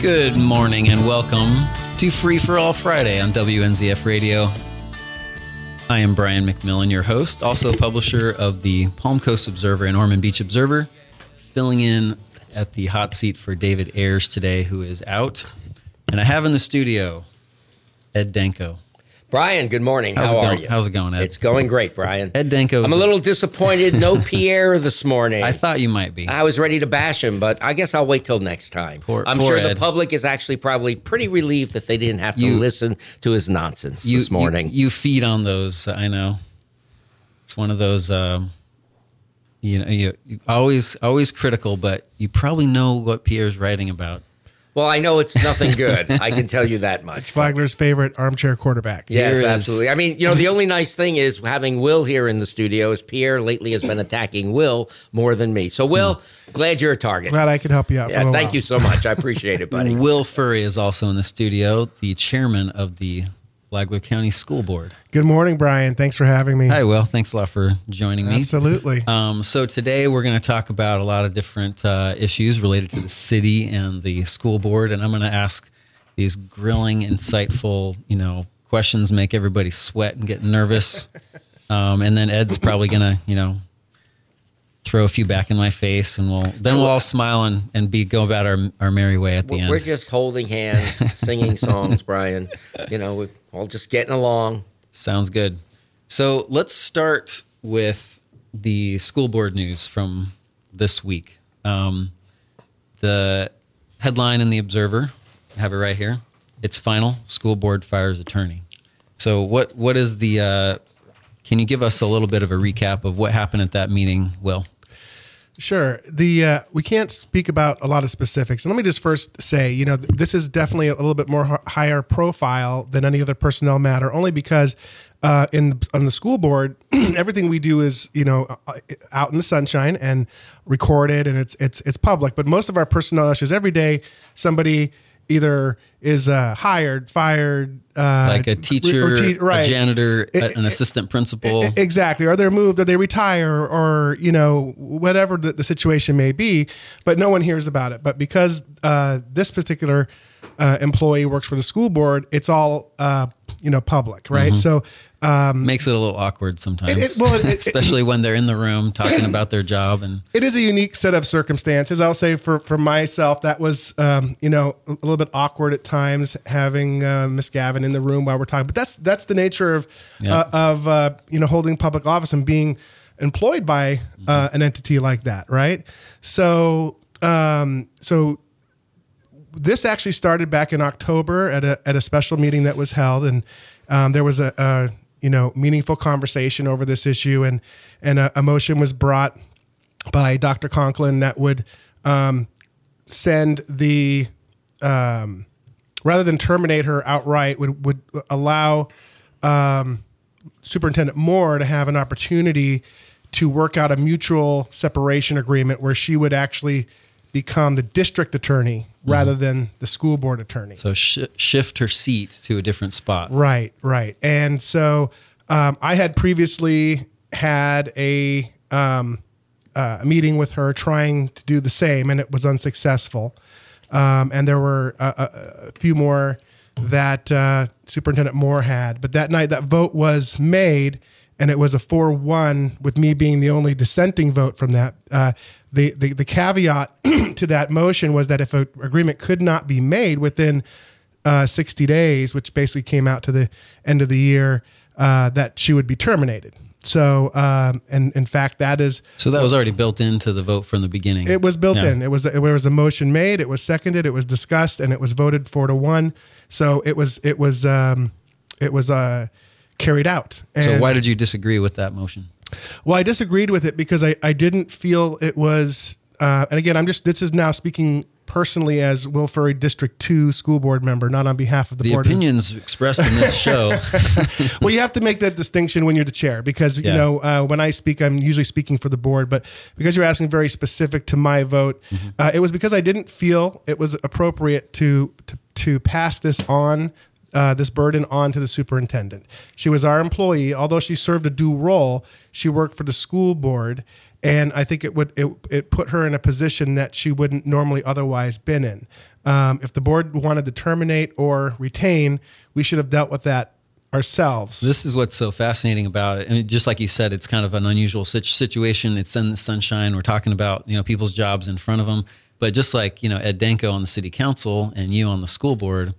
Good morning and welcome to Free for All Friday on WNZF Radio. I am Brian McMillan, your host, also publisher of the Palm Coast Observer and Ormond Beach Observer, filling in at the hot seat for David Ayers today, who is out. And I have in the studio Ed Danko. Brian, good morning. How's How are going? you? How's it going, Ed? It's going great, Brian. Ed Danko. I'm a little disappointed. No Pierre this morning. I thought you might be. I was ready to bash him, but I guess I'll wait till next time. Poor- I'm poor sure Ed. the public is actually probably pretty relieved that they didn't have to You- listen to his nonsense you, this morning. You, you feed on those. I know. It's one of those. Um, you know, you, you always always critical, but you probably know what Pierre's writing about. Well, I know it's nothing good. I can tell you that much. Flagler's favorite armchair quarterback. Yes, Here is- absolutely. I mean, you know, the only nice thing is having Will here in the studio is Pierre lately has been attacking Will more than me. So, Will, hmm. glad you're a target. Glad I could help you out. Yeah, thank while. you so much. I appreciate it, buddy. Will Furry is also in the studio, the chairman of the Flagler County School Board. Good morning, Brian. Thanks for having me. Hi, Will. Thanks a lot for joining me. Absolutely. Um, so today we're going to talk about a lot of different uh, issues related to the city and the school board, and I'm going to ask these grilling, insightful, you know, questions, make everybody sweat and get nervous, um, and then Ed's probably going to, you know, throw a few back in my face, and we'll then we'll all smile and, and be go about our our merry way at the end. We're just holding hands, singing songs, Brian. You know, we're all just getting along. Sounds good. So let's start with the school board news from this week. Um, the headline in the Observer, I have it right here. It's final. School board fires attorney. So what what is the? Uh, can you give us a little bit of a recap of what happened at that meeting, Will? Sure. The uh, we can't speak about a lot of specifics. And let me just first say, you know, th- this is definitely a little bit more h- higher profile than any other personnel matter, only because uh, in on the school board, everything we do is you know uh, out in the sunshine and recorded, and it's it's it's public. But most of our personnel issues every day, somebody either is uh, hired, fired, uh, Like a teacher, te- a janitor, a- an assistant principal. E- Exactly. Or they're moved or they retire or, you know, whatever the, the situation may be, but no one hears about it. But because uh, this particular uh, employee works for the school board, it's all, uh, you know, public, right? So, um, Makes it a little awkward sometimes, It- it- well, it- especially when they're in the room talking about their job and it is a unique set of circumstances. I'll say for, for myself, that was, um, you know, a little bit awkward at times having uh, Miss Gavin in the room while we're talking. But that's that's the nature of Yeah. uh, of uh, you know holding public office and being employed by uh, an entity like that, right? So um, so this actually started back in October at a at a special meeting that was held, and um, there was a, a you know meaningful conversation over this issue, and and a, a motion was brought by Dr. Conklin that would um, send the um, rather than terminate her outright would would allow um, Superintendent Moore to have an opportunity to work out a mutual separation agreement where she would actually become the district attorney rather than the school board attorney. so sh- shift her seat to a different spot. Right, right. And so um, I had previously had a, um, uh, a meeting with her trying to do the same, and it was unsuccessful. Um, and there were a, a, a few more that uh, Superintendent Moore had. But that night, that vote was made, and it was a 4 1 with me being the only dissenting vote from that. Uh, the, the, the caveat to that motion was that if an agreement could not be made within uh, 60 days, which basically came out to the end of the year, uh, that she would be terminated. So, um, and in fact, that is So that was already built into the vote from the beginning. it was built Yeah. in. It was it was a motion made. It was seconded. It was discussed, and it was voted four to one. So it was it was um, it was uh, carried out. So why did you disagree with that motion? well, I disagreed with it because I, I didn't feel it was. Uh, and again, I'm just this is now speaking personally as Will Furry District Two school board member, not on behalf of the, The board. opinions expressed in this show. well, you have to make that distinction when you're the chair because Yeah. you know uh, when I speak, I'm usually speaking for the board. But because you're asking very specific to my vote, uh, it was because I didn't feel it was appropriate to to, to pass this on uh, this burden onto the superintendent. She was our employee, although she served a due role. She worked for the school board, and I think it would it, it put her in a position that she wouldn't normally otherwise been in. Um, if the board wanted to terminate or retain, we should have dealt with that ourselves. This is what's so fascinating about it. I mean, just like you said, it's kind of an unusual situation. It's in the sunshine. We're talking about you know people's jobs in front of them. But just like you know Ed Danko on the city council and you on the school board,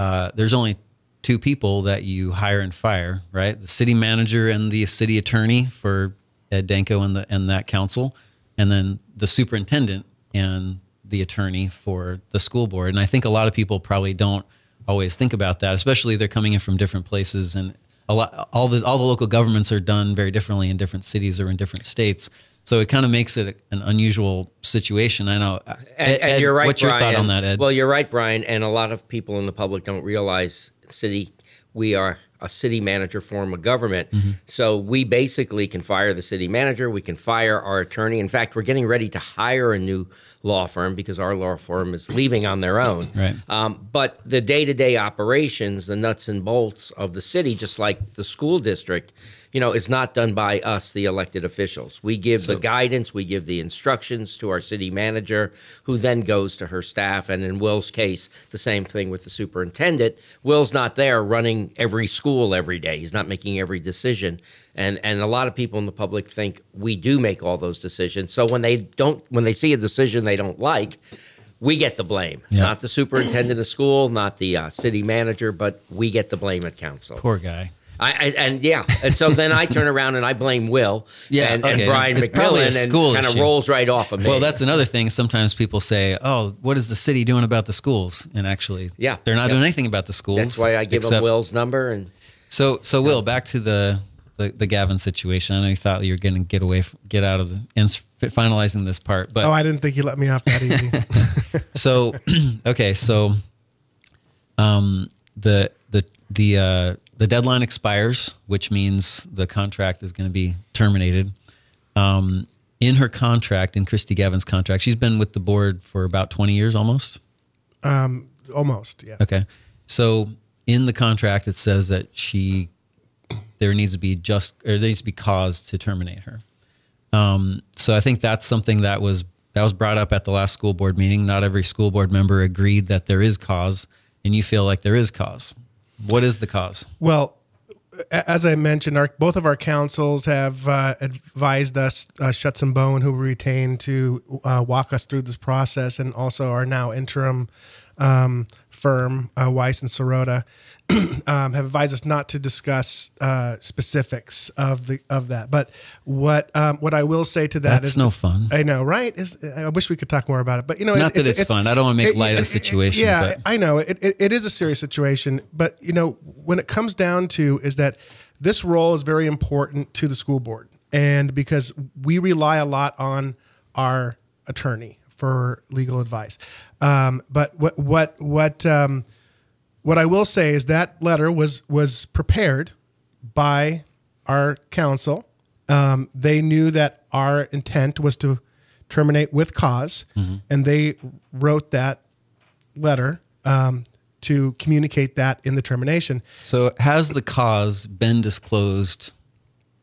uh, there's only two people that you hire and fire, right? The city manager and the city attorney for Ed Danko and the and that council, and then the superintendent and the attorney for the school board. And I think a lot of people probably don't always think about that, especially they're coming in from different places and a lot all the all the local governments are done very differently in different cities or in different states. So it kind of makes it an unusual situation. I know. And, Ed, and you're right. What's Brian. your thought on that, Ed? Well, you're right, Brian. And a lot of people in the public don't realize city. We are a city manager form of government. Mm-hmm. So we basically can fire the city manager. We can fire our attorney. In fact, we're getting ready to hire a new law firm because our law firm is leaving on their own. Right. Um, but the day to day operations, the nuts and bolts of the city, just like the school district, you know, is not done by us, the elected officials. We give so, the guidance, we give the instructions to our city manager, who then goes to her staff. And in Will's case, the same thing with the superintendent. Will's not there running every school every day. He's not making every decision. And and a lot of people in the public think we do make all those decisions. So when they don't, when they see a decision they don't like, we get the blame, yep. not the superintendent of school, not the uh, city manager, but we get the blame at council. Poor guy. I, I, and yeah, and so then I turn around and I blame Will, yeah, and, okay. and Brian it's McMillan, and kind of rolls right off of me. Well, that's another thing. Sometimes people say, "Oh, what is the city doing about the schools?" And actually, yeah, they're not yeah. doing anything about the schools. That's why I give except, them Will's number. And so, so Will, back to the the, the Gavin situation. I know you thought you were going to get away, get out of the finalizing this part, but oh, I didn't think you let me off that easy. so, okay, so, um, the the the uh, the deadline expires, which means the contract is going to be terminated. Um, in her contract, in Kristy Gavin's contract, she's been with the board for about 20 years almost. Um, almost, yeah. Okay. So in the contract, it says that she, there needs to be just, or there needs to be cause to terminate her. Um, so I think that's something that was, that was brought up at the last school board meeting. Not every school board member agreed that there is cause, and you feel like there is cause. What is the cause? Well, as I mentioned, our, both of our counsels have uh, advised us, uh, Shutts and Bowen, who we retained to uh, walk us through this process, and also our now interim um, firm, uh, Weiss and Serota, um, have advised us not to discuss uh, specifics of the of that. But what um, what I will say to that That's is no fun. I know, right? Is I wish we could talk more about it, but you know, not it, that it's, it's, fun. I don't want to make it, light of the situation. yeah, but. I know it, it. It is a serious situation, but you know, when it comes down to is that this role is very important to the school board, and because we rely a lot on our attorney for legal advice. Um, but what what what um, what I will say is that letter was was prepared by our counsel. Um, they knew that our intent was to terminate with because mm-hmm. and they wrote that letter um, to communicate that in the termination. So, has the cause been disclosed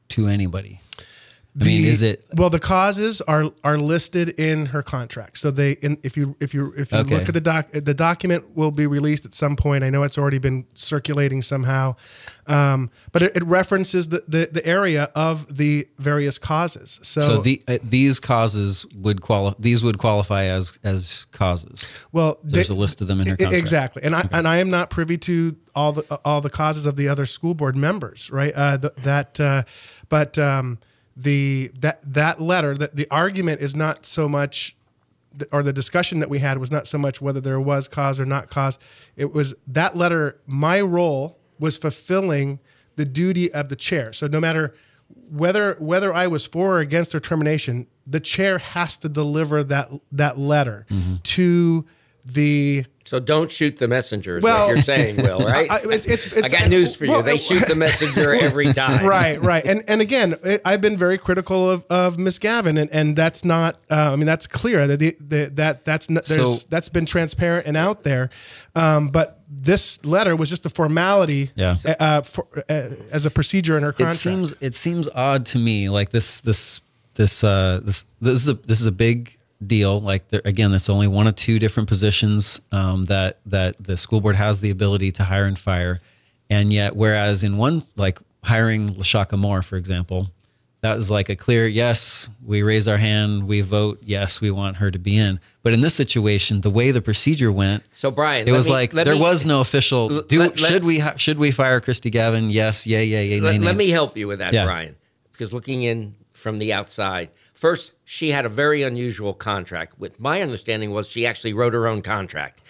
to anybody? I mean, is it well? The causes are are listed in her contract. So they, in, if you if you if you okay. look at the doc, the document will be released at some point. I know it's already been circulating somehow, um, but it, it, references the, the, the area of the various causes. So, so the, uh, these causes would qualify. These would qualify as as causes. Well, so there's a list of them in her contract. Exactly, and I okay. and I am not privy to all the all the causes of the other school board members, right? Uh, the, that, uh, but. Um, the that that letter that the argument is not so much or the discussion that we had was not so much whether there was cause or not cause it was that letter my role was fulfilling the duty of the chair so no matter whether whether I was for or against their termination the chair has to deliver that that letter mm-hmm. to the So don't shoot the messenger. Is Well- what you're saying, Will, right? I, it's, it's, it's, I got news for you. well, they it- shoot the messenger every time. right, right, and and again, I- I've been very critical of, of Miss Gavin, and, and that's not. Uh, I mean, that's clear that the, the, that that's not, there's, So- that's been transparent and out there. Um, but this letter was just a formality, Yeah. uh, for, uh, as a procedure in her contract. It seems it seems odd to me. Like this this this uh this this is a this is a big deal. Like there, again, that's only one of two different positions um, that that the school board has the ability to hire and fire, and yet whereas in one like hiring LaShakia Moore, for example, that was like a clear yes. We raise our hand, we vote yes, we want her to be in. But in this situation, the way the procedure went, So Brian, it was me- like there me- was no official. Do let- let- should we ha- should we fire Kristy Gavin? Yes, yeah, yeah, yeah. let, nay, nay. me help you with that, Yeah. Brian, because looking in from the outside, first she had a very unusual contract. With my understanding was she actually wrote her own contract.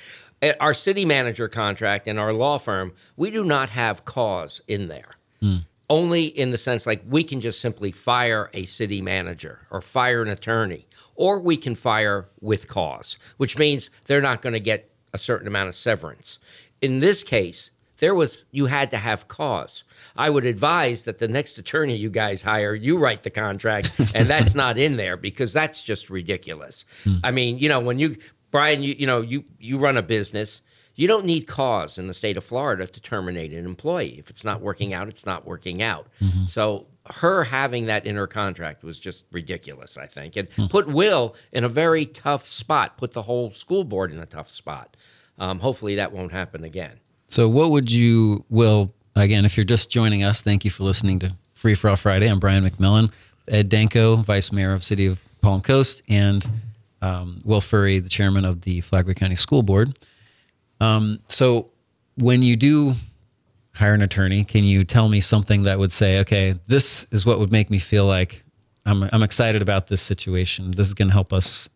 Our city manager contract and our law firm, we do not have cause in there. Hmm. Only in the sense like we can just simply fire a city manager or fire an attorney, or we can fire with cause, which means they're not going to get a certain amount of severance. In this case, there was you had to have cause. I would advise that the next attorney you guys hire, you write the contract, and that's not in there because that's just ridiculous. Hmm. I mean, you know, when you Brian, you you know, you you run a business. You don't need cause in the state of Florida to terminate an employee. If it's not working out, it's not working out. Mm-hmm. So her having that in her contract was just ridiculous, I think, and hmm. put Will in a very tough spot. Put the whole school board in a tough spot. Um, hopefully, that won't happen again. So, what would you, Will, again, if you're just joining us, thank you for listening to Free for All Friday. I'm Brian McMillan, Ed Danko, Vice Mayor of City of Palm Coast, and um, Will Furry, the Chairman of the Flagler County School Board. Um, so, when you do hire an attorney, can you tell me something that would say, okay, this is what would make me feel like I'm, I'm excited about this situation. This is going to help us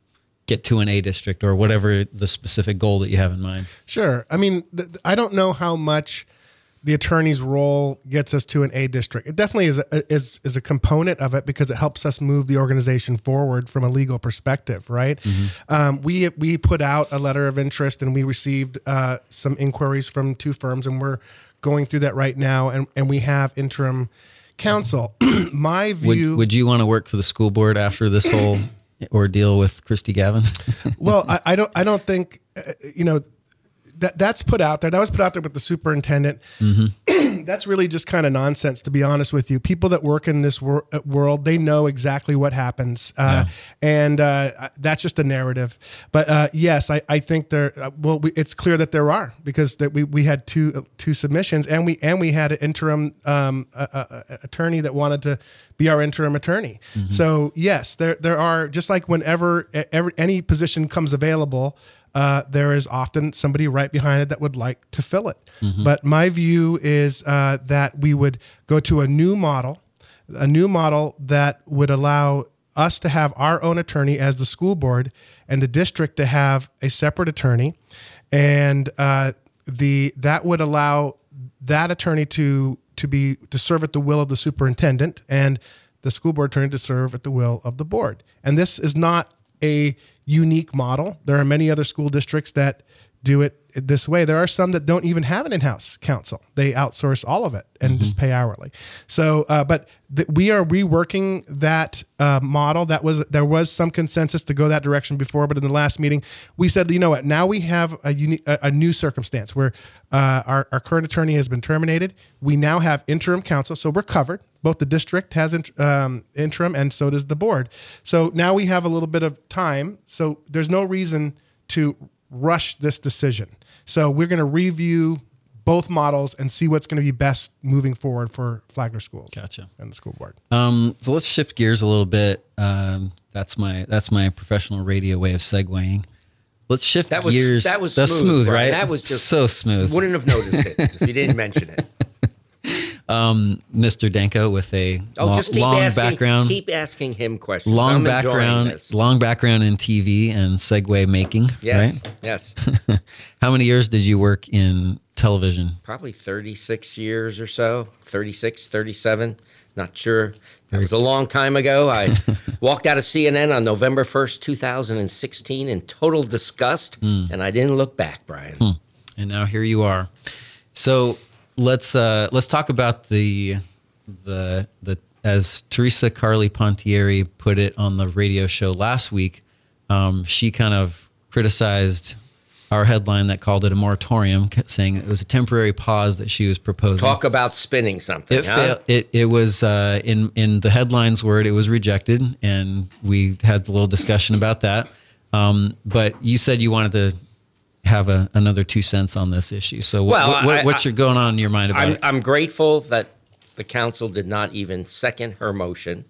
get to an A district or whatever the specific goal that you have in mind. Sure. I mean, th- I don't know how much the attorney's role gets us to an A district. It definitely is a, is is a component of it because it helps us move the organization forward from a legal perspective, right? Um, we we put out a letter of interest and we received uh, some inquiries from two firms, and we're going through that right now, and and we have interim counsel. My Would, view. would you want to work for the school board after this whole ordeal with Kristy Gavin? well, I, I don't. I don't think uh, you know that that's put out there. That was put out there with the superintendent. that's really just kind of nonsense, to be honest with you. People that work in this wor- uh, world, they know exactly what happens, uh, and uh, that's just a narrative. But uh, yes, I, I think there. Uh, well, we, it's clear that there are because that we, we had two uh, two submissions, and we and we had an interim um, uh, uh, uh, attorney that wanted to be our interim attorney. So yes, there there are just like whenever every, any position comes available. Uh, there is often somebody right behind it that would like to fill it. But my view is uh, that we would go to a new model, a new model that would allow us to have our own attorney as the school board and the district to have a separate attorney. And uh, the that would allow that attorney to to be to serve at the will of the superintendent and the school board attorney to serve at the will of the board. And this is not a unique model. There are many other school districts that do it this way. There are some that don't even have an in-house counsel. They outsource all of it and just pay hourly. So, uh, but th- we are reworking that uh, model. That was there was some consensus to go that direction before, but in the last meeting, we said, you know what? Now we have a uni- a, a new circumstance where uh, our our current attorney has been terminated. We now have interim counsel, so we're covered. Both the district has int- um, interim, and so does the board. So now we have a little bit of time. So there's no reason to rush this decision. So we're going to review both models and see what's going to be best moving forward for Flagler schools. Gotcha. And the school board. Um, so let's shift gears a little bit. Um, that's my that's my professional radio way of segueing. Let's shift That was gears. that was smooth, smooth, Brian. right? That was just so smooth. Wouldn't have noticed it if you didn't mention it. Um, Mr. Danko with a Oh, lo- just keep long asking, background, Keep asking him questions. long I'm background, long background in TV and segue making. Yes, Right? yes. How many years did you work in television? Probably 36 years or so, 36, 37. Not sure. It was a long time ago. I walked out of CNN on November 1st, 2016 in total disgust, hmm. and I didn't look back, Brian. Hmm. and now here you are. So let's uh, let's talk about the the the as Theresa Carli Pontieri put it on the radio show last week. Um, she kind of criticized our headline that called it a moratorium, saying it was a temporary pause that she was proposing. Talk about spinning something. It, huh? it it was uh, in in the headlines word. It was rejected, and we had a little discussion about that. Um, but you said you wanted to have a, another two cents on this issue. So, what, Well, what, I- what's your going on in your mind about I'm, it? I'm grateful that the council did not even second her motion.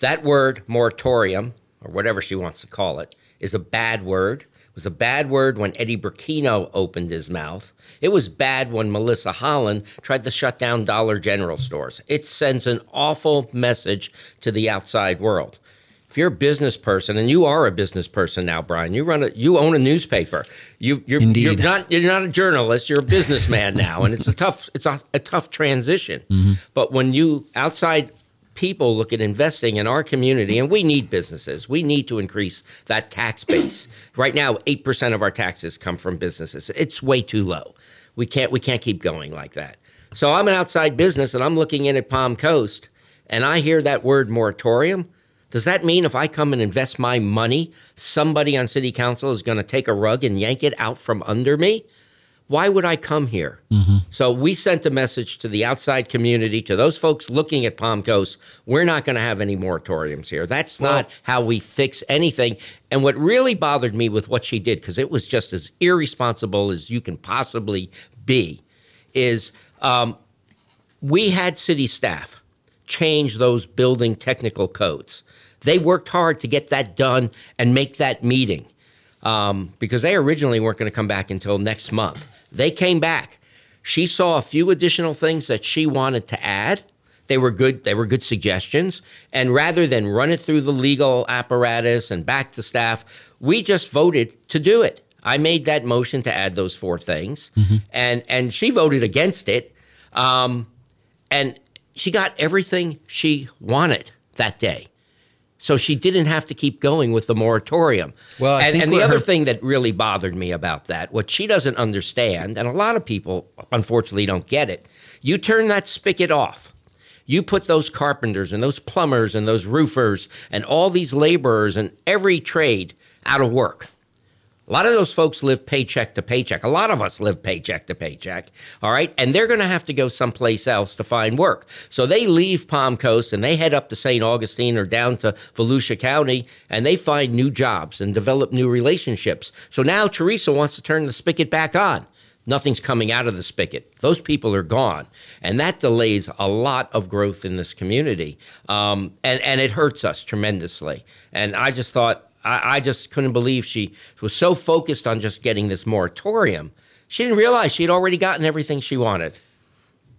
That word, moratorium, or whatever she wants to call it, is a bad word. It was a bad word when Eddie Branquinho opened his mouth. It was bad when Milissa Holland tried to shut down Dollar General stores. It sends an awful message to the outside world. If you're a business person, and you are a business person now, Brian, you run a, you own a newspaper. You, you're, Indeed. you're not you're not a journalist. You're a businessman now, and it's a tough it's a, a tough transition. Mm-hmm. But when you outside people look at investing in our community, and we need businesses, we need to increase that tax base. right now, eight percent of our taxes come from businesses. It's way too low. We can't we can't keep going like that. So I'm an outside business, and I'm looking in at Palm Coast, and I hear that word moratorium. Does that mean if I come and invest my money, somebody on city council is going to take a rug and yank it out from under me? Why would I come here? So we sent a message to the outside community, to those folks looking at Palm Coast. We're not going to have any moratoriums here. That's not how we fix anything. And what really bothered me with what she did, because it was just as irresponsible as you can possibly be, is um, we had city staff change those building technical codes. They worked hard to get that done and make that meeting um, because they originally weren't going to come back until next month. They came back. She saw a few additional things that she wanted to add. They were good. They were good suggestions. And rather than run it through the legal apparatus and back to staff, we just voted to do it. I made that motion to add those four things, and and she voted against it. Um, and she got everything she wanted that day. So she didn't have to keep going with the moratorium. Well, I and, think and the other her- thing that really bothered me about that, what she doesn't understand, and a lot of people unfortunately don't get it, you turn that spigot off. You put those carpenters and those plumbers and those roofers and all these laborers and every trade out of work. A lot of those folks live paycheck to paycheck. A lot of us live paycheck to paycheck. All right. And they're going to have to go someplace else to find work. So they leave Palm Coast and they head up to St. Augustine or down to Volusia County and they find new jobs and develop new relationships. So now Theresa wants to turn the spigot back on. Nothing's coming out of the spigot. Those people are gone. And that delays a lot of growth in this community. Um, and, and it hurts us tremendously. And I just thought, I, I just couldn't believe she was so focused on just getting this moratorium. She didn't realize she had already gotten everything she wanted.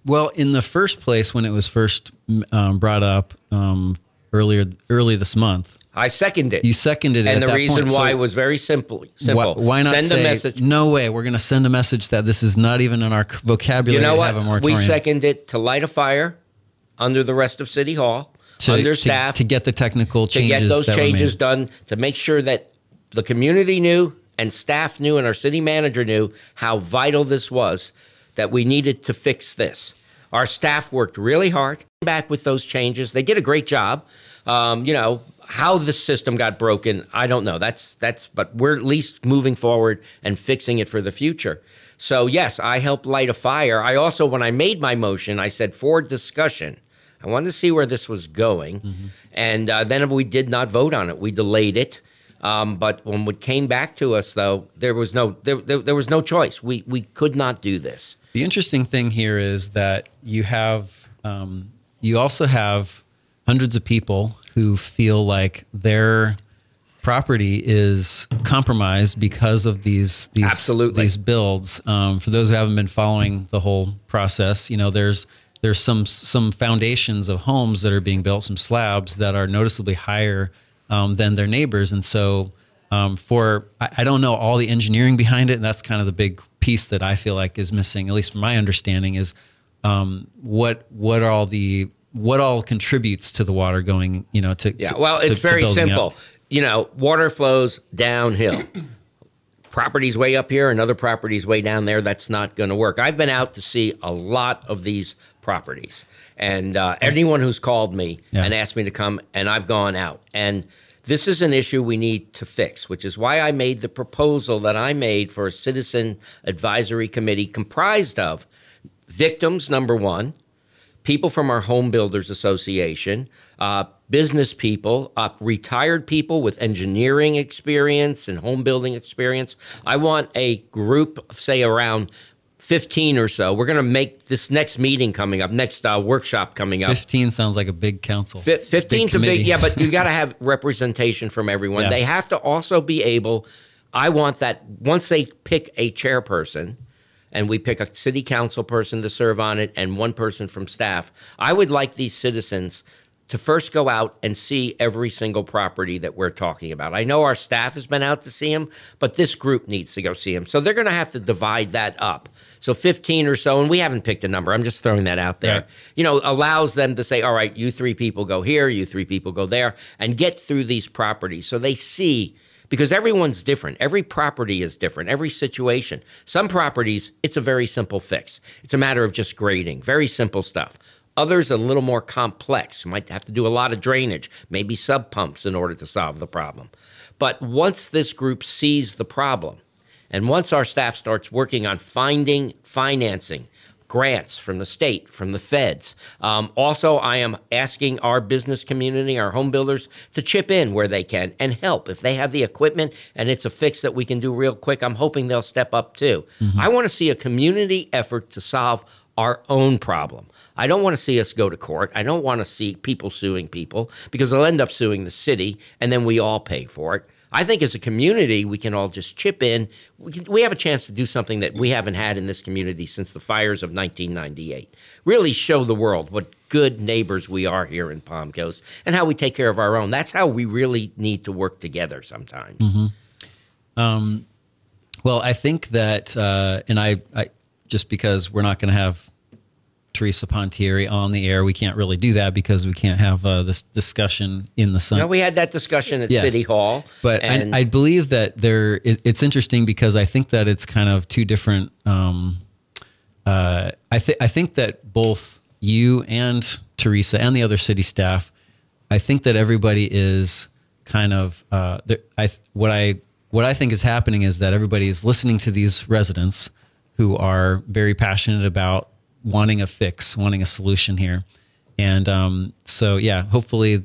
Well, in the first place, when it was first um, brought up um, earlier early this month, I seconded it. you seconded it. and the reason point. why So was very simple. Simple. Why, why not send say, a message? No way. We're going to send a message that this is not even in our vocabulary You know to what? have a moratorium. We seconded it to light a fire under the rest of City Hall, to, under to- staff, to, get the technical changes to get those changes done, to make sure that the community knew and staff knew and our city manager knew how vital this was, that we needed to fix this. Our staff worked really hard back with those changes. They did a great job. Um, you know how the system got broken, I don't know. That's that's, but we're at least moving forward and fixing it for the future. So yes, I helped light a fire. I also, when I made my motion, I said for discussion. I wanted to see where this was going, and uh, then if we did not vote on it. We delayed it. Um, but when it came back to us, though, there was no there, there, there was no choice. We we could not do this. The interesting thing here is that you have, um, you also have hundreds of people who feel like their property is compromised because of these these Absolutely. these builds. Um, for those who haven't been following the whole process, you know, there's there's some some foundations of homes that are being built, some slabs that are noticeably higher um, than their neighbors, and so um, for I, I don't know all the engineering behind it, and that's kind of the big piece that I feel like is missing, at least from my understanding, is um, what what are all the what all contributes to the water going, you know, to Yeah, to- well, it's to- to very building simple. up. You know, water flows downhill. properties way up here and other properties way down there. That's not going to work. I've been out to see a lot of these properties, and uh, anyone who's called me Yeah. and asked me to come, and I've gone out. And this is an issue we need to fix, which is why I made the proposal that I made for a citizen advisory committee comprised of victims, number one, people from our Home Builders Association, uh, business people, uh, retired people with engineering experience and home building experience. I want a group, say around 15 or so. We're going to make this next meeting coming up, next uh, workshop coming up. Fifteen sounds like a big council. Fi- 15's a big, yeah, but you got to have representation from everyone. Yeah. They have to also be able. I want that once they pick a chairperson, and we pick a city council person to serve on it, and one person from staff. I would like these citizens to first go out and see every single property that we're talking about. I know our staff has been out to see them, but this group needs to go see them. So they're going to have to divide that up. So 15 or so, and we haven't picked a number. I'm just throwing that out there Right. you know, allows them to say, all right, you three people go here, you three people go there, and get through these properties so they see because everyone's different. Every property is different, every situation. Some properties, it's a very simple fix. It's a matter of just grading, very simple stuff. Others a little more complex. You might have to do a lot of drainage, maybe sub pumps in order to solve the problem. But once this group sees the problem, and once our staff starts working on finding financing, grants from the state, from the feds. Um, also, I am asking our business community, our home builders, to chip in where they can and help. If they have the equipment and it's a fix that we can do real quick, I'm hoping they'll step up too. I want to see a community effort to solve our own problem. I don't want to see us go to court. I don't want to see people suing people because they'll end up suing the city and then we all pay for it. I think as a community, we can all just chip in. We, have a chance to do something that we haven't had in this community since the fires of 1998. Really show the world what good neighbors we are here in Palm Coast and how we take care of our own. That's how we really need to work together sometimes. Well, I think that, uh, and I, I, just because we're not going to have Theresa Pontieri on the air, we can't really do that because we can't have uh, this discussion in the sun. Now, we had that discussion at Yeah. City Hall. But and I, I believe that there, it, it's interesting because I think that it's kind of two different. Um, uh, I think I think that both you and Theresa and the other city staff, I think that everybody is kind of. Uh, I what I what I think is happening is that everybody is listening to these residents who are very passionate about wanting a fix, wanting a solution here, and um, so yeah, hopefully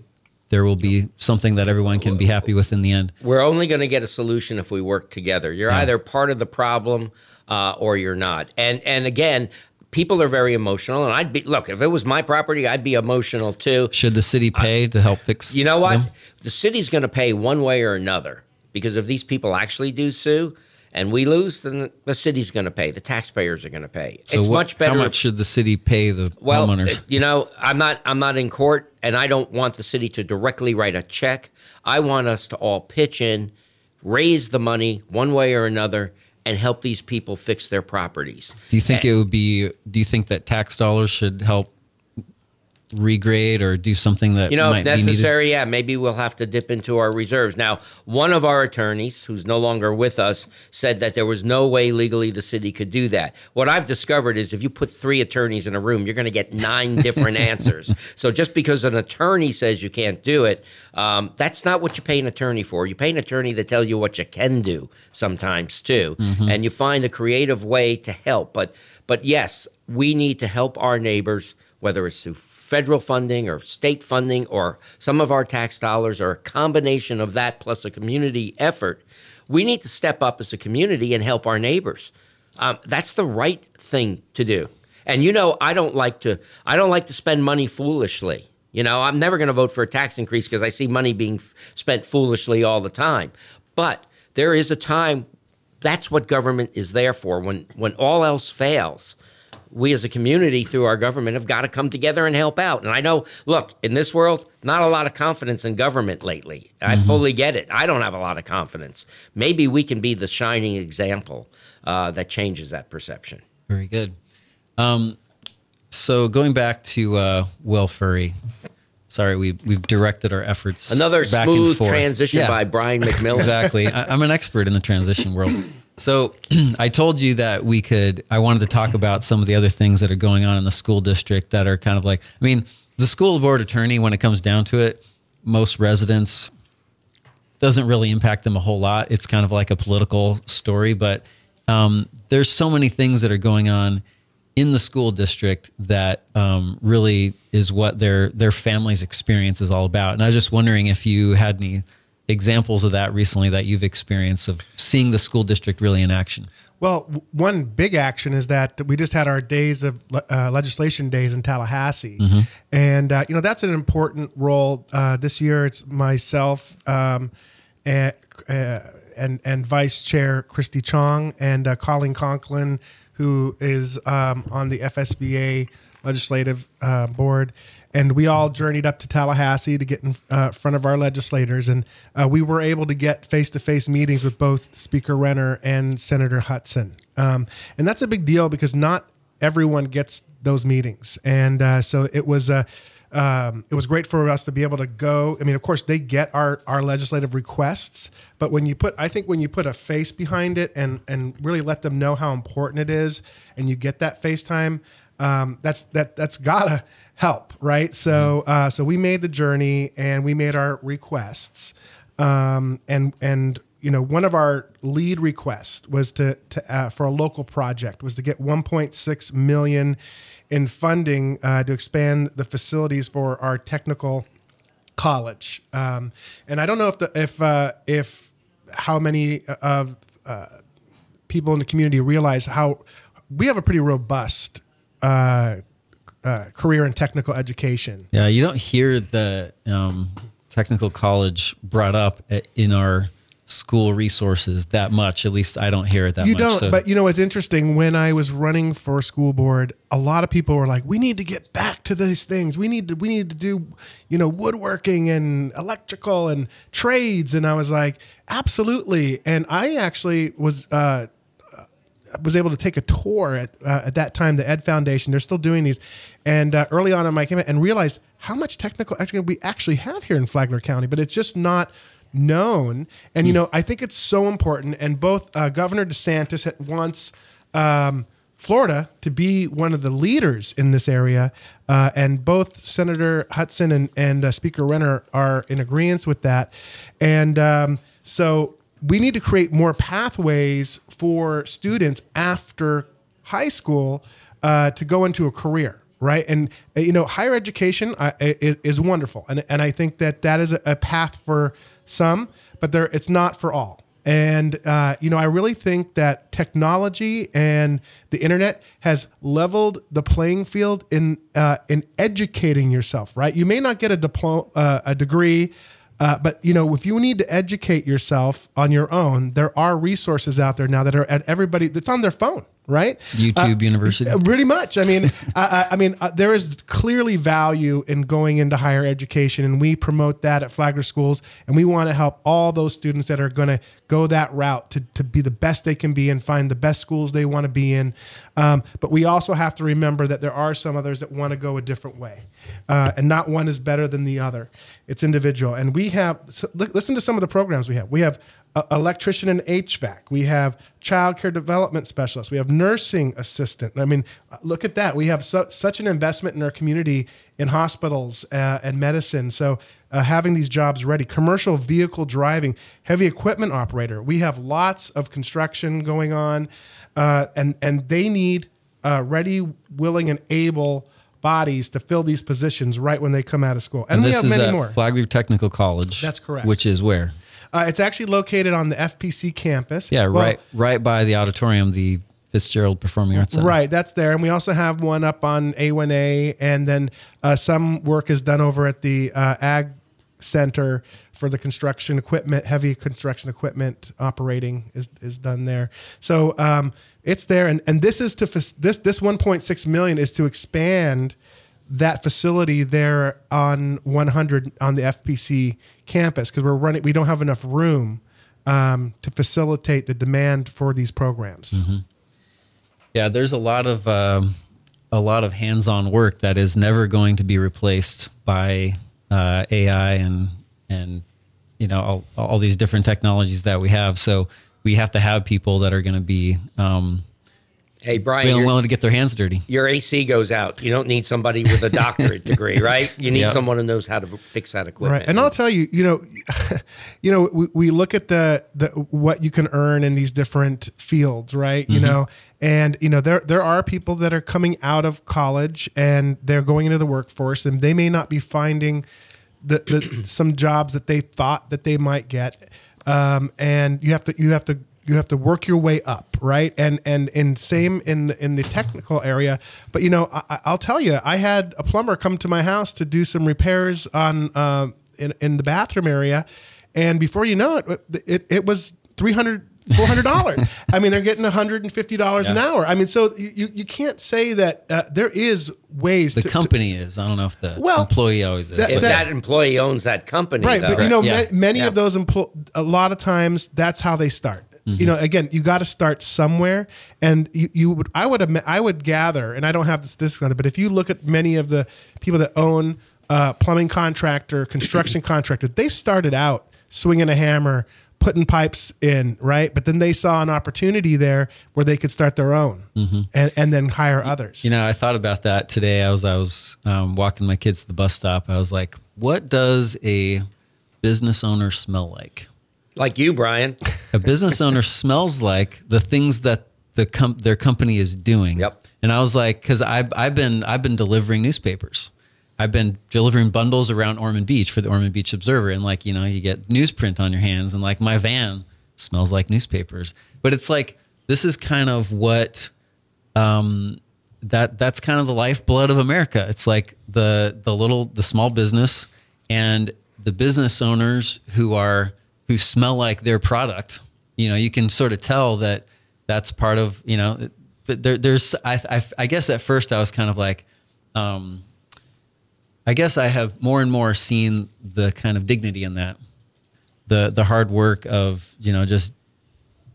there will be something that everyone can be happy with in the end. we're only going to get a solution if we work together. You're Yeah. either part of the problem uh, or you're not. And and again, people are very emotional. And I'd be look if it was my property, I'd be emotional too. Should the city pay to help fix? You know what? them? The city's going to pay one way or another because if these people actually do sue and we lose, then the city's going to pay. The taxpayers are going to pay. So it's what- much better. How much should the city pay the well, homeowners? uh, you know, I'm not I'm not in court and I don't want the city to directly write a check. I want us to all pitch in, raise the money one way or another and help these people fix their properties. do you think it would be? Do you think that tax dollars should help regrade or do something that You know, if necessary, yeah, maybe we'll have to dip into our reserves. Now, one of our attorneys, who's no longer with us, said that there was no way legally the city could do that. What I've discovered is if you put three attorneys in a room, you're going to get nine different answers. So just because an attorney says you can't do it, um, that's not what you pay an attorney for. You pay an attorney to tell you what you can do sometimes too, Mm-hmm. and you find a creative way to help. But but yes, we need to help our neighbors, whether it's through federal funding or state funding or some of our tax dollars or a combination of that plus a community effort. We need to step up as a community and help our neighbors. Um, that's the right thing to do. And you know, I don't like to. I don't like to spend money foolishly. You know, I'm never going to vote for a tax increase because I see money being f- spent foolishly all the time. But there is a time. That's what government is there for. When when all else fails, we as a community through our government have got to come together and help out. And I know, look, in this world, not a lot of confidence in government lately. I mm-hmm. fully get it. I don't have a lot of confidence. Maybe we can be the shining example uh, that changes that perception. Very good. Um, so going back to uh, Will Furry, sorry, we've we've directed our efforts another back smooth transition yeah. by Brian McMillan. exactly. I, I'm an expert in the transition world. So I told you that we could. I wanted to talk about some of the other things that are going on in the school district that are kind of like. I mean, the school board attorney, when it comes down to it, most residents doesn't really impact them a whole lot. It's kind of like a political story, but um, there's so many things that are going on in the school district that um, really is what their their family's experience is all about. And I was just wondering if you had any examples of that recently that you've experienced of seeing the school district really in action. Well, one big action is that we just had our days of uh, legislation days in Tallahassee, mm-hmm. and uh, you know that's an important role. Uh, this year, it's myself um, and, uh, and and Vice Chair Christy Chong and uh, Colleen Conklin who is um, on the FSBA legislative uh, board. And we all journeyed up to Tallahassee to get in uh, front of our legislators. And uh, we were able to get face to face meetings with both Speaker Renner and Senator Hutson, Um, and that's a big deal because not everyone gets those meetings. And uh, so it was a um, it was great for us to be able to go. I mean, of course, they get our our legislative requests, but when you put, I think when you put a face behind it and and really let them know how important it is, and you get that FaceTime, um, that's that that's gotta help, right? So mm-hmm. uh, so we made the journey and we made our requests, um, and and you know one of our lead requests was to to uh, for a local project was to get 1.6 million in funding uh, to expand the facilities for our technical college. Um, and I don't know if the if uh, if how many of uh, people in the community realize how we have a pretty robust uh, career and technical education. Yeah, you don't hear the um, technical college brought up in our school resources that much. At least I don't hear it that you much. You don't, so. but you know, it's interesting. When I was running for school board, a lot of people were like, "We need to get back to these things. We need to, we need to do, you know, woodworking and electrical and trades." And I was like, "Absolutely!" And I actually was. Uh, was able to take a tour at, uh, at that time, the Ed Foundation. They're still doing these, and uh, early on in my campaign, and realized how much technical education we actually have here in Flagler County, but it's just not known. And, you hmm. know, I think it's so important. And both uh, Governor DeSantis wants um, Florida to be one of the leaders in this area. Uh, and both Senator Hutson and, and uh, Speaker Renner are in agreement with that. And um, so we need to create more pathways for students after high school uh, to go into a career right? And uh, you know, higher education uh, is, wonderful, and and I think that that is a path for some, but there it's not for all. And uh, you know, I really think that technology and the internet has leveled the playing field in uh, in educating yourself. Right? You may not get a diploma, uh, a degree, uh, but you know, if you need to educate yourself on your own, there are resources out there now that are at everybody that's on their phone right? YouTube uh, University. Pretty much. I mean, I, I, mean, uh, there is clearly value in going into higher education, and we promote that at Flagler Schools, and we want to help all those students that are going to go that route to, to be the best they can be and find the best schools they want to be in. Um, but we also have to remember that there are some others that want to go a different way, uh, and not one is better than the other. It's individual, and we have so listen to some of the programs we have. We have electrician and HVAC. We have child care development specialists. We have nursing assistant. I mean, look at that. We have so, such an investment in our community in hospitals uh, and medicine. So uh, having these jobs ready, commercial vehicle driving, heavy equipment operator. We have lots of construction going on, uh, and and they need uh, ready, willing, and able bodies to fill these positions right when they come out of school. And, and we have many more. Flagler Technical College. That's correct. Which is where? Uh, it's actually located on the FPC campus. Yeah, well, right, right by the auditorium, the Fitzgerald Performing Arts Center. Right, that's there, and we also have one up on A1A, and then uh, some work is done over at the uh, Ag center for the construction equipment, heavy construction equipment operating is is done there. So um, it's there, and and this is to this this 1.6 million is to expand that facility there on 100 on the FPC campus because we're running we don't have enough room um, to facilitate the demand for these programs. Yeah, there's a lot of um, a lot of hands-on work that is never going to be replaced by uh, AI and and you know all, all these different technologies that we have. So we have to have people that are going to be um, Hey, Brian, willing, your, willing to get their hands dirty. your AC goes out. You don't need somebody with a doctorate degree, right? You need Yeah. someone who knows how to fix that equipment. Right, and I'll tell you, you know, you know, we, we look at the the what you can earn in these different fields, right? You know, and you know there there are people that are coming out of college and they're going into the workforce, and they may not be finding the, the some jobs that they thought that they might get, um, and you have to you have to you have to work your way up, right? And and and same in the, in the technical area. But you know, I, I'll tell you, I had a plumber come to my house to do some repairs on uh, in in the bathroom area, and before you know it, it it was three hundred. Four hundred dollars. I mean, they're getting one hundred and fifty dollars an hour. I mean, so you, you, you can't say that uh, there is ways. The to, to- company is. I don't know if the Well, employee always is. that- if that, employee owns that company, right though, but you know Yeah. ma- many Yeah. of those empl- a lot of times that's how they start Mm-hmm. you know again you got to start somewhere and you, you would i would i would gather and i don't have this this but if you look at many of the people that own uh, plumbing contractor construction contractor they started out swinging a hammer putting pipes in right but then they saw an opportunity there where they could start their own and, and then hire others Mm-hmm. You know, I thought about that today. I was I was um, walking my kids to the bus stop. I was like, "What does a business owner smell like?" Like you, Brian. A business owner smells like the things that the com- their company is doing. Yep. And I was like, because I've I've been I've been delivering newspapers. I've been delivering bundles around Ormond Beach for the Ormond Beach Observer, and like you know, you get newsprint on your hands, and like my van smells like newspapers. But it's like this is kind of what um, that that's kind of the lifeblood of America. It's like the the little the small business and the business owners who are who smell like their product. You know, you can sort of tell that that's part of you know. But there, there's I, I I guess at first I was kind of like. Um, I guess I have more and more seen the kind of dignity in that, the the hard work of you know just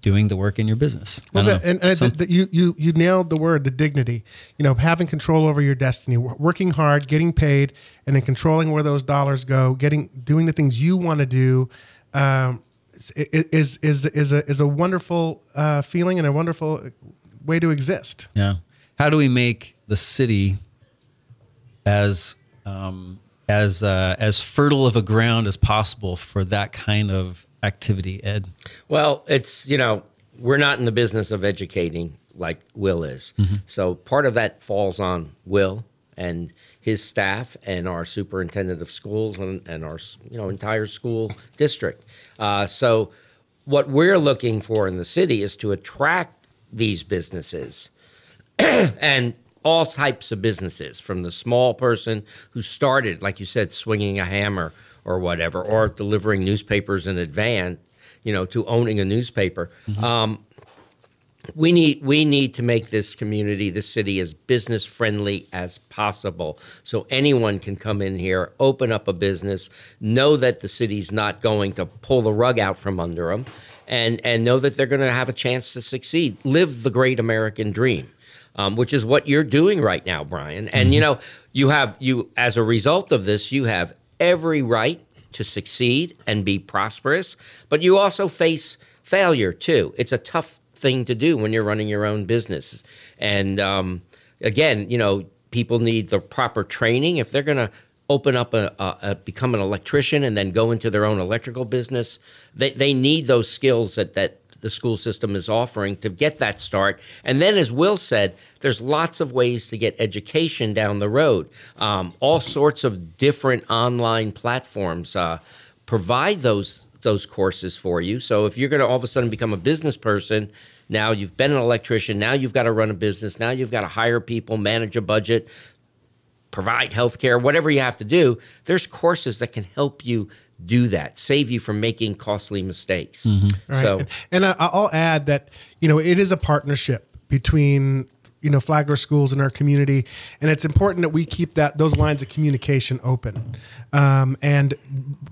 doing the work in your business. Well, and, and Some- the, the, you you you nailed the word, the dignity. You know, having control over your destiny, working hard, getting paid, and then controlling where those dollars go, getting doing the things you want to do, um, is is is a is a wonderful uh, feeling and a wonderful way to exist. Yeah. How do we make the city as um, as uh, as fertile of a ground as possible for that kind of activity, Ed? Well, it's, you know, we're not in the business of educating like Will is. So part of that falls on Will and his staff and our superintendent of schools and, and our, you know, entire school district. Uh, so what we're looking for in the city is to attract these businesses and all types of businesses from the small person who started like you said swinging a hammer or whatever or delivering newspapers in advance you know to owning a newspaper um, we need we need to make this community this city as business friendly as possible. So anyone can come in here open up a business know that the city's not going to pull the rug out from under them and and know that they're going to have a chance to succeed. Live the great american dream um, which is what you're doing right now brian. And you know you have you as a result of this you have every right to succeed and be prosperous but you also face failure too. It's a tough thing to do when you're running your own business. And um, again, you know, people need the proper training if they're going to open up a, a, a become an electrician and then go into their own electrical business. They they need those skills that that the school system is offering to get that start. And then, as Will said, there's lots of ways to get education down the road. Um, all sorts of different online platforms uh, provide those those courses for you. So if you're going to all of a sudden become a business person, now you've been an electrician, now you've got to run a business, now you've got to hire people, manage a budget. provide health care, whatever you have to do, there's courses that can help you do that, save you from making costly mistakes. Mm-hmm. Right. So and, and I, I'll add that you know it is a partnership between you know Flagler schools in our community, and it's important that we keep that those lines of communication open. Um, and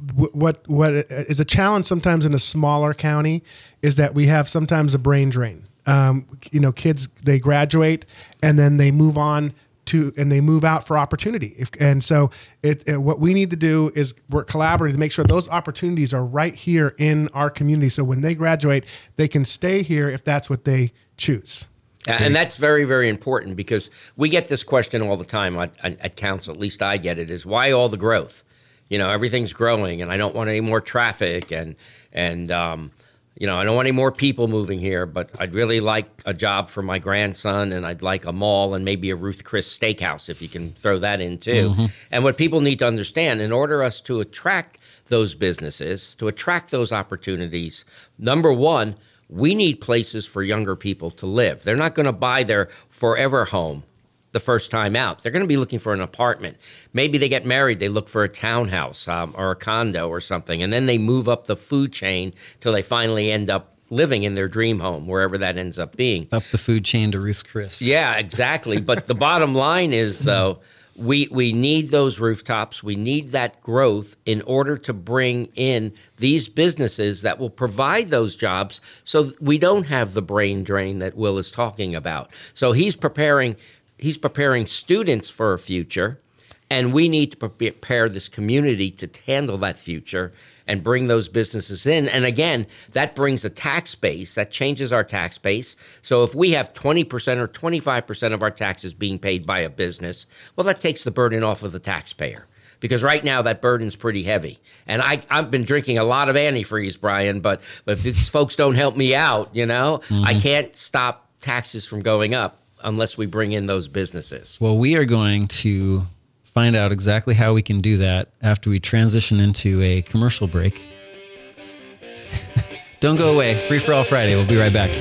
w- what what is a challenge sometimes in a smaller county is that we have sometimes a brain drain. Um, you know, kids they graduate and then they move on to and they move out for opportunity. If, and so it, it- what we need to do is work collaboratively to make sure those opportunities are right here in our community. So when they graduate, they can stay here if that's what they choose. And that's very, very important because we get this question all the time at, at, at council. At least I get it: is why all the growth? You know, everything's growing, and I don't want any more traffic, and and um, you know, I don't want any more people moving here. But I'd really like a job for my grandson, and I'd like a mall and maybe a Ruth Chris Steakhouse if you can throw that in too. And what people need to understand, in order us to attract those businesses, to attract those opportunities, number one we need places for younger people to live. They're not going to buy their forever home the first time out. They're going to be looking for an apartment. Maybe they get married, they look for a townhouse um, or a condo or something, and then they move up the food chain till they finally end up living in their dream home, wherever that ends up being. Up the food chain to Ruth Chris. Yeah, exactly. But the bottom line is though, we we need those rooftops. We need that growth in order to bring in these businesses that will provide those jobs so we don't have the brain drain that Will is talking about. So he's preparing he's preparing students for a future and we need to prepare this community to handle that future and bring those businesses in. And again, that brings a tax base, that changes our tax base. So if we have 20% or 25% of our taxes being paid by a business, well, that takes the burden off of the taxpayer. Because right now that burden's pretty heavy, and I I've been drinking a lot of antifreeze, Brian. But but if these folks don't help me out, you know, I mm-hmm. can't stop taxes from going up unless we bring in those businesses. Well, we are going to find out exactly how we can do that after we transition into a commercial break. Don't go away. Free for all Friday. We'll be right back.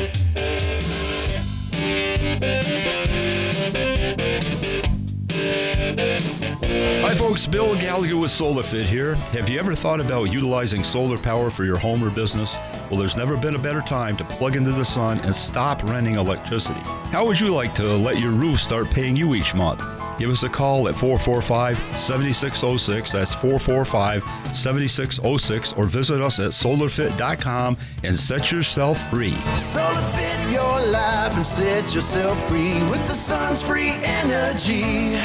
Hi, folks. Bill Gallagher with SolarFit here. Have you ever thought about utilizing solar power for your home or business? Well, there's never been a better time to plug into the sun and stop renting electricity. How would you like to let your roof start paying you each month? Give us a call at 445 7606. That's 445 7606. Or visit us at solarfit.com and set yourself free. Solar fit your life and set yourself free with the sun's free energy.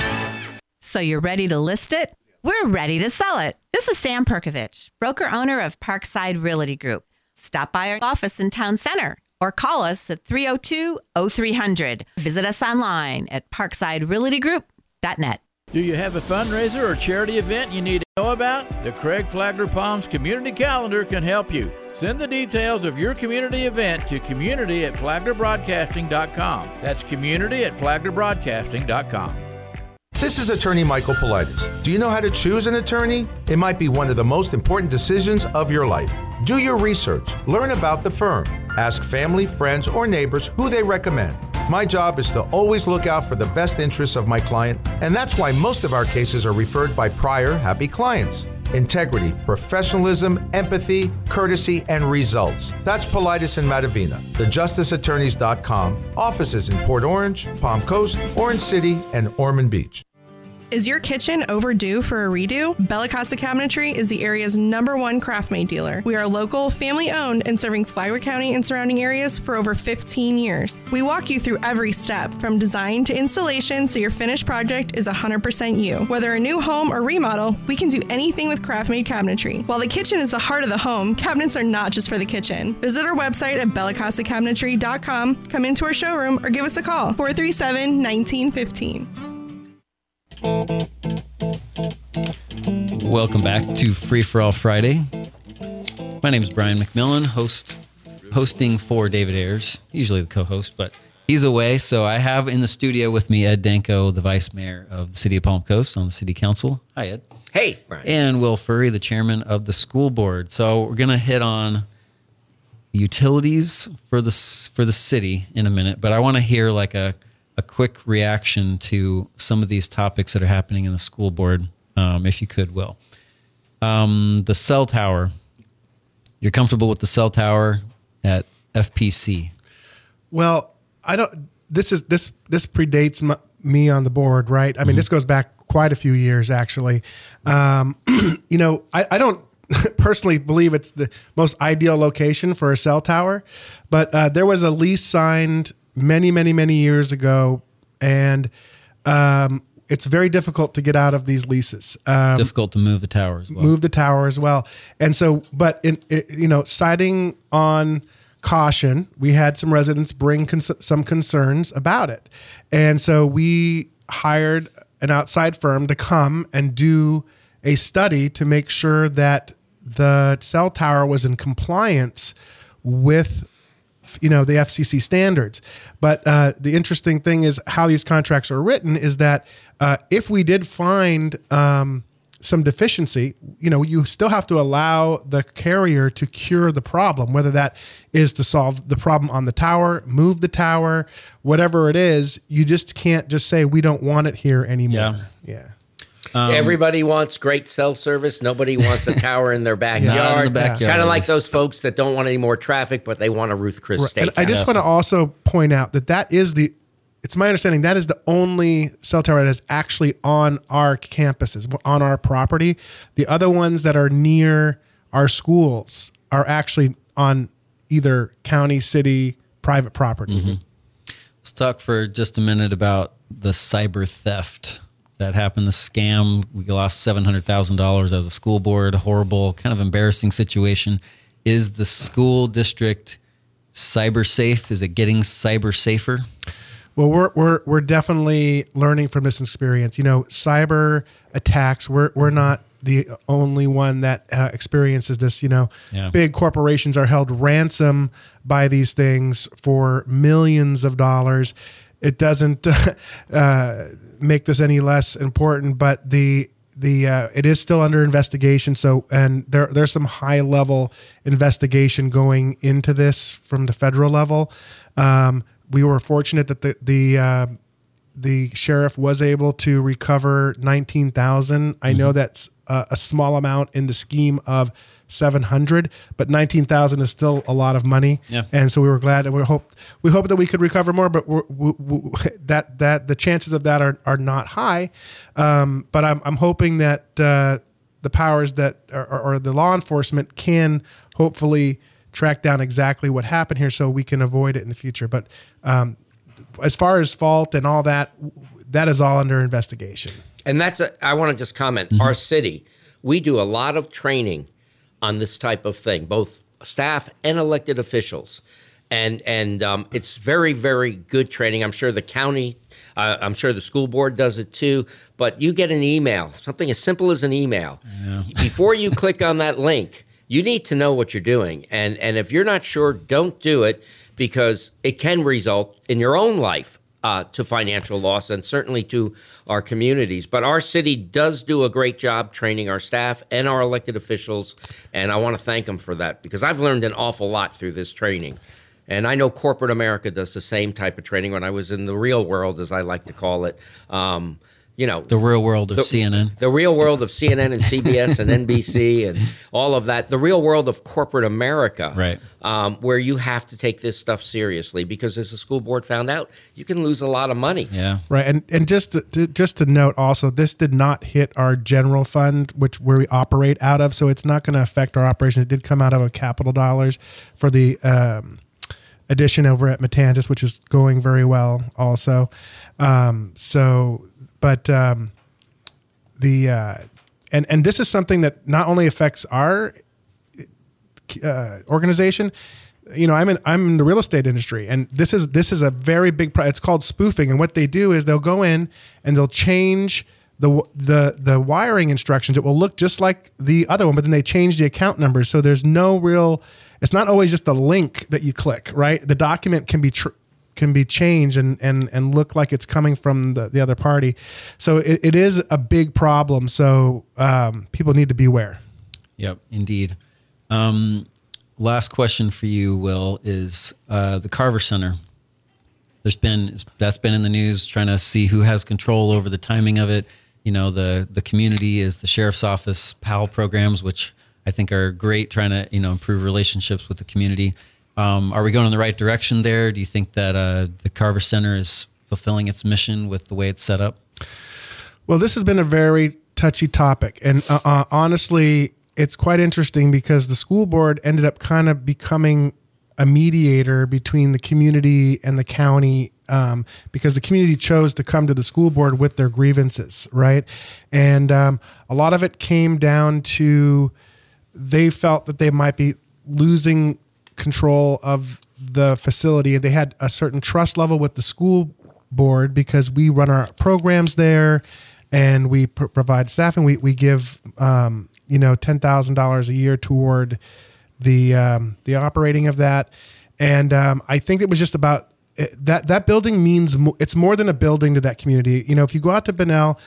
So you're ready to list it? We're ready to sell it. This is Sam Perkovich, broker owner of Parkside Realty Group. Stop by our office in Town Center or call us at 302 0300. Visit us online at parksiderealtygroup.net. Do you have a fundraiser or charity event you need to know about? The Craig Flagler Palms Community Calendar can help you. Send the details of your community event to community at flaglerbroadcasting.com. That's community at flaglerbroadcasting.com. This is attorney Michael Politis. Do you know how to choose an attorney? It might be one of the most important decisions of your life. Do your research, learn about the firm, ask family, friends, or neighbors who they recommend. My job is to always look out for the best interests of my client, and that's why most of our cases are referred by prior happy clients. Integrity, professionalism, empathy, courtesy, and results. That's Politis and Matovina. TheJusticeAttorneys.com. Offices in Port Orange, Palm Coast, Orange City, and Ormond Beach. Is your kitchen overdue for a redo? Bella Costa Cabinetry is the area's number one CraftMaid dealer. We are local, family owned, and serving Flagler County and surrounding areas for over 15 years. We walk you through every step from design to installation so your finished project is 100% you. Whether a new home or remodel, we can do anything with CraftMaid cabinetry. While the kitchen is the heart of the home, cabinets are not just for the kitchen. Visit our website at bellacostacabinetry.com, come into our showroom, or give us a call 437 1915. Welcome back to Free for All Friday. My name is Brian McMillan, host hosting for David Ayers, usually the co-host, but he's away. So I have in the studio with me Ed Danko, the vice mayor of the city of Palm Coast on the city council. Hi, Ed. Hey, Brian. And Will Furry, the chairman of the school board. So we're gonna hit on utilities for the for the city in a minute, but I want to hear like a a quick reaction to some of these topics that are happening in the school board, um, if you could, Will. Um, the cell tower. You're comfortable with the cell tower at FPC? Well, I don't. This is this this predates my, me on the board, right? I mean, this goes back quite a few years, actually. Um, you know, I, I don't personally believe it's the most ideal location for a cell tower, but uh, there was a lease signed many, many, many years ago, and um, it's very difficult to get out of these leases. Um, Difficult to move the tower as well. move the tower as well. And so, but in it, you know, citing on caution, we had some residents bring cons- some concerns about it, and so we hired an outside firm to come and do a study to make sure that the cell tower was in compliance with you know the FCC standards. But uh, the interesting thing is how these contracts are written is that uh, if we did find um, some deficiency, you know, you still have to allow the carrier to cure the problem, whether that is to solve the problem on the tower, move the tower, whatever it is. You just can't just say we don't want it here anymore. Yeah. Yeah. Um, Everybody wants great cell service. Nobody wants a tower in their backyard. In the backyard. kind of like those folks that don't want any more traffic, but they want a Ruth Chris Right. Steak. I just want to also point out that that is the, it's my understanding that is the only cell tower that is actually on our campuses, on our property. The other ones that are near our schools are actually on either county, city, private property. Mm-hmm. Let's talk for just a minute about the cyber theft that happened. The scam. We lost seven hundred thousand dollars as a school board. Horrible, kind of embarrassing situation. Is the school district cyber safe? Is it getting cyber safer? Well, we're we're we're definitely learning from this experience. You know, cyber attacks. We're we're not the only one that uh, experiences this. You know, Yeah. big corporations are held ransom by these things for millions of dollars. It doesn't uh, make this any less important, but the the uh, it is still under investigation. So, and there there's some high level investigation going into this from the federal level. Um, we were fortunate that the the uh, the sheriff was able to recover nineteen thousand. I know that's a, a small amount in the scheme of seven hundred, but nineteen thousand is still a lot of money. Yeah. and so we were glad, and we hope we hope that we could recover more, but we're, we, we, that that the chances of that are are not high. Um, but I'm I'm hoping that uh, the powers that or, or the law enforcement can hopefully track down exactly what happened here, so we can avoid it in the future. But um, as far as fault and all that, that is all under investigation. And that's a, I want to just comment. Mm-hmm. Our city, we do a lot of training on this type of thing, both staff and elected officials, and and um, it's very very good training. I'm sure the county, uh, I'm sure the school board does it too. But you get an email, something as simple as an email. Before you click on that link, you need to know what you're doing, and and if you're not sure, don't do it because it can result in your own life uh, to financial loss and certainly to our communities. But our city does do a great job training our staff and our elected officials, and I want to thank them for that because I've learned an awful lot through this training. And I know corporate America does the same type of training when I was in the real world, as I like to call it. Um, you know, The real world of the- CNN. the real world of CNN and CBS and NBC and all of that, the real world of corporate America, Right. Um, where you have to take this stuff seriously because, as the school board found out, you can lose a lot of money. Yeah. Right, and and just to, to, just to note also, this did not hit our general fund, which where we operate out of, so it's not going to affect our operations. It did come out of a capital dollars for the um, addition over at Matanzas, which is going very well also. Um, so, but um, the uh, and and this is something that not only affects our uh, organization. You know, I'm in I'm in the real estate industry, and this is this is a very big. Pro- it's called spoofing, and what they do is they'll go in and they'll change the the the wiring instructions. It will look just like the other one, but then they change the account numbers, so there's no real. It's not always just a link that you click. Right, the document can be. Tr- can be changed and, and, and look like it's coming from the, the other party. So it, it is a big problem. So um, people need to beware. Yep, indeed. Um, last question for you, Will, is uh, the Carver Center. there's been that's been in the news, trying to see who has control over the timing of it. You know, the the community is the sheriff's office PAL programs, which I think are great, trying to you know improve relationships with the community. Um, are we going in the right direction there? Do you think that uh, the Carver Center is fulfilling its mission with the way it's set up? Well, this has been a very touchy topic, and uh, uh, honestly, it's quite interesting because the school board ended up kind of becoming a mediator between the community and the county um, because the community chose to come to the school board with their grievances, right? And um, a lot of it came down to they felt that they might be losing control of the facility and they had a certain trust level with the school board because we run our programs there and we pr- provide staffing. We, we give, um, you know, $10,000 a year toward the, um, the operating of that. And um, I think it was just about it, eh, that, that building means mo- it's more than a building to that community. You know, if you go out to eh,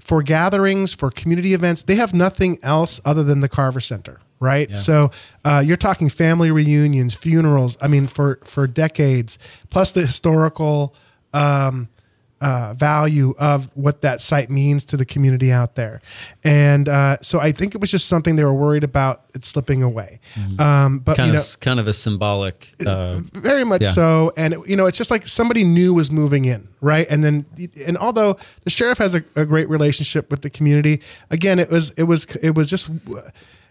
for gatherings, for community events, they have nothing else other than the Carver Center right? Yeah. So uh, you're talking family reunions, funerals. I mean, for for decades, plus the historical um, uh, value of what that site means to the community out there. And uh, so I think it was just something they were worried about it slipping away. Mm-hmm. Um, but kind you of, know, kind of a symbolic, uh, very much yeah. so. And it, you know, it's just like somebody new was moving in, right? And then, and although the sheriff has a, a great relationship with the community, again, it was it was it was just.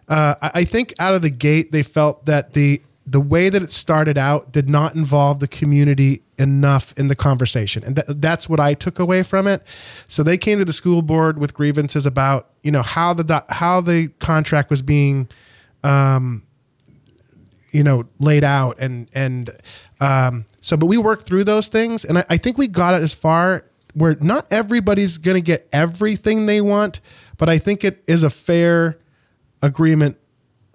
Uh, I think out of the gate they felt that the the way that it started out did not involve the community enough in the conversation. And th- that's what i took away from it. So they came to the school board with grievances about you know how the how the contract was being um, you know laid out and and um, so but we worked through those things. And I, I think we got it as far where not everybody's going to get everything they want but i think it is a fair agreement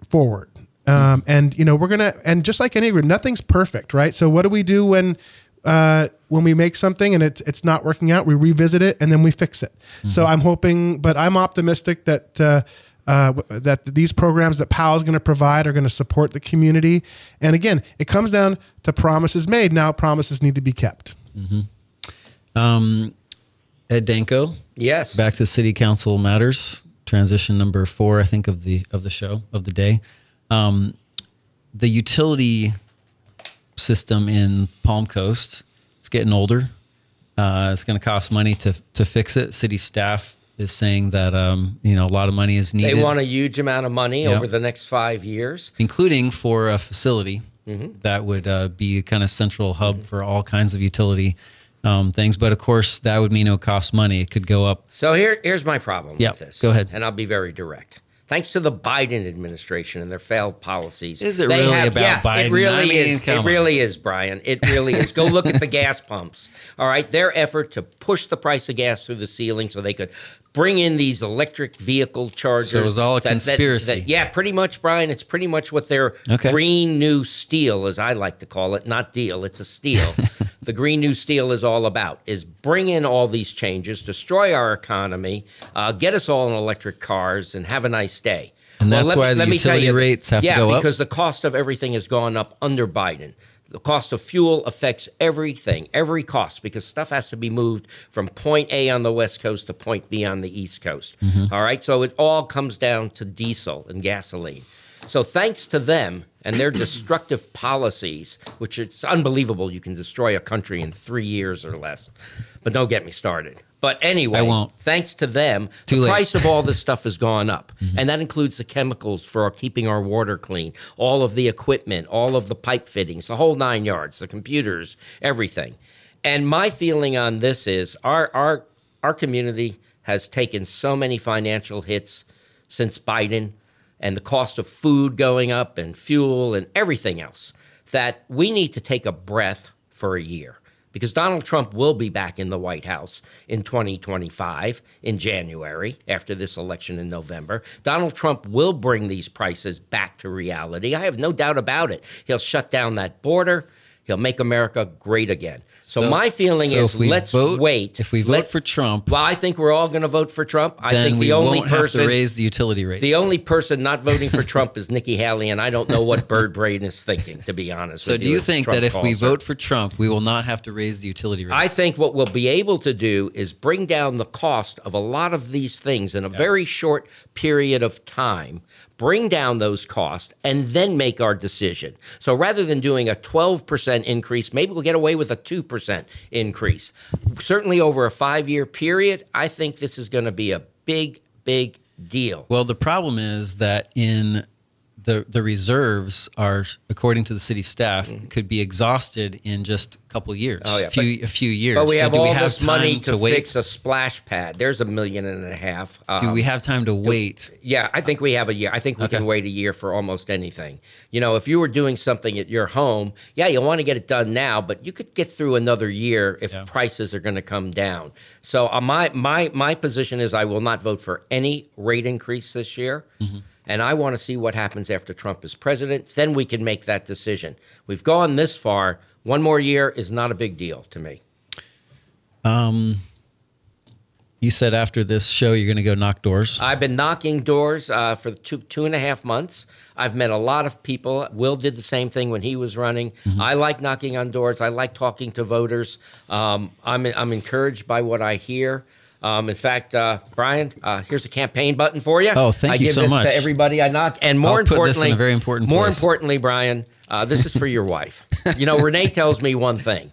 forward um, and you know we're gonna and just like any agreement, nothing's perfect, right? So what do we do when uh, when we make something and it's it's not working out? We revisit it and then we fix it. Mm-hmm. So I'm hoping, but I'm optimistic that. Uh, uh, that these programs that PAL is going to provide are going to support the community. And again, it comes down to promises made. Now, promises need to be kept. Mm-hmm. Um, Ed Danko. Yes. Back to City Council matters. Transition number four, I think, of the of the show of the day. Um, the utility system in Palm Coast is getting older. Uh, it's going to cost money to to fix it. City staff is saying that um, you know a lot of money is needed. They want a huge amount of money yep. over the next five years, including for a facility mm-hmm. that would uh, be a kind of central hub mm-hmm. for all kinds of utility um, things. But of course, that would mean it would cost money. It could go up. So here, here's my problem yep. with this. Go ahead, and I'll be very direct thanks to the Biden administration and their failed policies. Is it really have, about yeah, Biden? It really I mean, is. It on. really is, Brian. It really is. Go look at the gas pumps. All right, their effort to push the price of gas through the ceiling so they could bring in these electric vehicle chargers. So it was all a that, conspiracy. That, that, yeah, pretty much, Brian. It's pretty much what their okay. green new steel, as I like to call it, not deal. It's a steel. the green new steel is all about is bring in all these changes, destroy our economy, uh, get us all in electric cars, and have a nice day. And that's well, why me, the utility rates have yeah, to go up. Yeah, because the cost of everything has gone up under Biden. The cost of fuel affects everything, every cost, because stuff has to be moved from point A on the West Coast to point B on the East Coast. Mm-hmm. All right. So it all comes down to diesel and gasoline. So thanks to them and their destructive policies, which it's unbelievable you can destroy a country in three years or less. But don't get me started. But anyway, I won't. thanks to them, Too the late. price of all this stuff has gone up. Mm-hmm. And that includes the chemicals for keeping our water clean, all of the equipment, all of the pipe fittings, the whole nine yards, the computers, everything. And my feeling on this is our our our community has taken so many financial hits since Biden and the cost of food going up and fuel and everything else that we need to take a breath for a year because Donald Trump will be back in the White House in 2025 in January after this election in November. Donald Trump will bring these prices back to reality. I have no doubt about it. He'll shut down that border. He'll make America great again. So, So- my feeling so is let's vote- wait. if we vote Let- for Trump, well, I think we're all going to vote for Trump. I think the only person have to raise the utility rates. the only person not voting for Trump is Nikki Haley, and I don't know what Bird Brain is thinking, to be honest. So do you as think Trump that if we her. vote for Trump, we will not have to raise the utility rates? I think what we'll be able to do is bring down the cost of a lot of these things in a very short period of time, bring down those costs, and then make our decision. So rather than doing a 12% increase, maybe we'll get away with a 2% increase. Certainly over a five year period, I think this is going to be a big, big deal. Well, the problem is that in the the reserves are, according to the city staff, could be exhausted in just a couple years. Mm-hmm. Oh, yeah, a few a few years. But we So have do all we have this money time to, wait? fix a splash pad. There's a million and a half. do Um, we have time to wait? Yeah, I think we have a year. I think we Okay. can wait a year for almost anything. You know, if you were doing something at your home, yeah, you want to get it done now, but you could get through another year if Yeah. prices are going to come down. So uh, my my my position is I will not vote for any rate increase this year. Mm-hmm. And I want to see what happens after Trump is president. Then we can make that decision. We've gone this far. One more year is not a big deal to me. You said after this show you're going to go knock doors. I've been knocking doors uh, for two two and a half months. I've met a lot of people. Will did the same thing when he was running. I like knocking on doors. I like talking to voters. Um, I'm I'm encouraged by what I hear. Um, in fact, uh, Brian, uh, here's a campaign button for you. Oh, thank I you give so this much. to everybody I knock. And more I'll importantly, this in a very important More place. importantly, Brian, uh, this is for your wife. You know, Renee tells me one thing.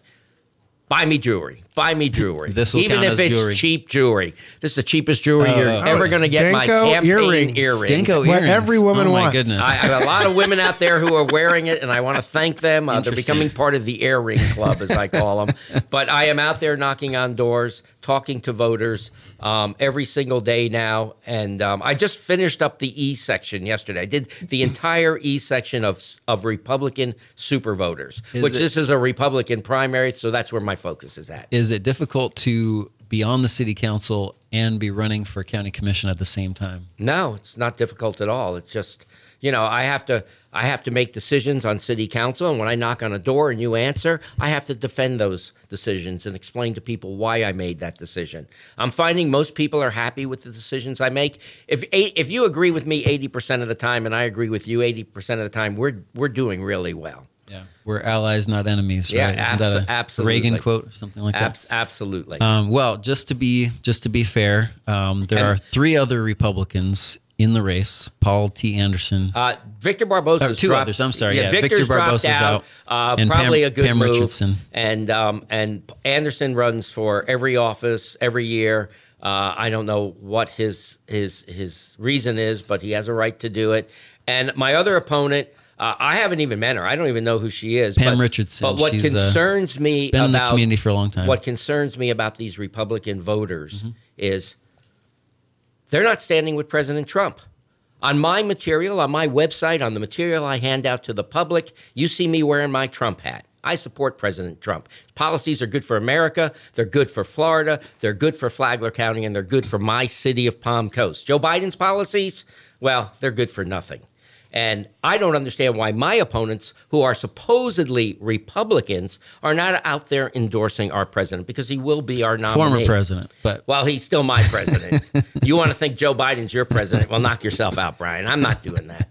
Buy me jewelry. Buy me jewelry. This will Even count if as it's jewelry. cheap jewelry. This is the cheapest jewelry Oh, you're oh. ever going to get. my Danko campaign earrings. earrings. Danko What earrings. every woman oh my wants. goodness. I I have a lot of women out there who are wearing it, and I want to thank them. Uh, they're Interesting. becoming part of the Air Ring Club, as I call them. But I am out there knocking on doors, talking to voters um, every single day now. And um, I just finished up the E section yesterday. I did the entire E section of of Republican super voters, Is which it- this is a Republican primary, so that's where my focus is at. Is it difficult to be on the city council and be running for county commission at the same time? No, it's not difficult at all. It's just, you know, I have to I have to make decisions on city council and when I knock on a door and you answer, I have to defend those decisions and explain to people why I made that decision. I'm finding most people are happy with the decisions I make. If if you agree with me 80% of the time and I agree with you 80% of the time, we're we're doing really well. Yeah, we're allies, not enemies. Yeah, right? Abso- absolutely. Reagan quote or something like that? Absolutely. Um, well, just to be just to be fair, um, there And- are three other Republicans in the race: Paul T. Anderson, Uh, Victor Barbosa. Oh, two others, I'm sorry, yeah, Victor Victor's dropped Barbosa's out, Uh, and probably Pam- a good Pam move. Richardson. And um, and Anderson runs for every office every year. Uh, I don't know what his his his reason is, but he has a right to do it. And my other opponent. Uh, I haven't even met her. I don't even know who she is. Pam but, Richardson. But what She's, uh, concerns me been in the community for a long time. What concerns me about these Republican voters Mm-hmm. is they're not standing with President Trump. On my material, on my website, on the material I hand out to the public, you see me wearing my Trump hat. I support President Trump. His policies are good for America. They're good for Florida. They're good for Flagler County, and they're good for my city of Palm Coast. Joe Biden's policies, well, they're good for nothing. And I don't understand why my opponents, who are supposedly Republicans, are not out there endorsing our president because he will be our nominee. former president, but Well, he's still my president. you want to think Joe Biden's your president? Well, knock yourself out, Brian. I'm not doing that.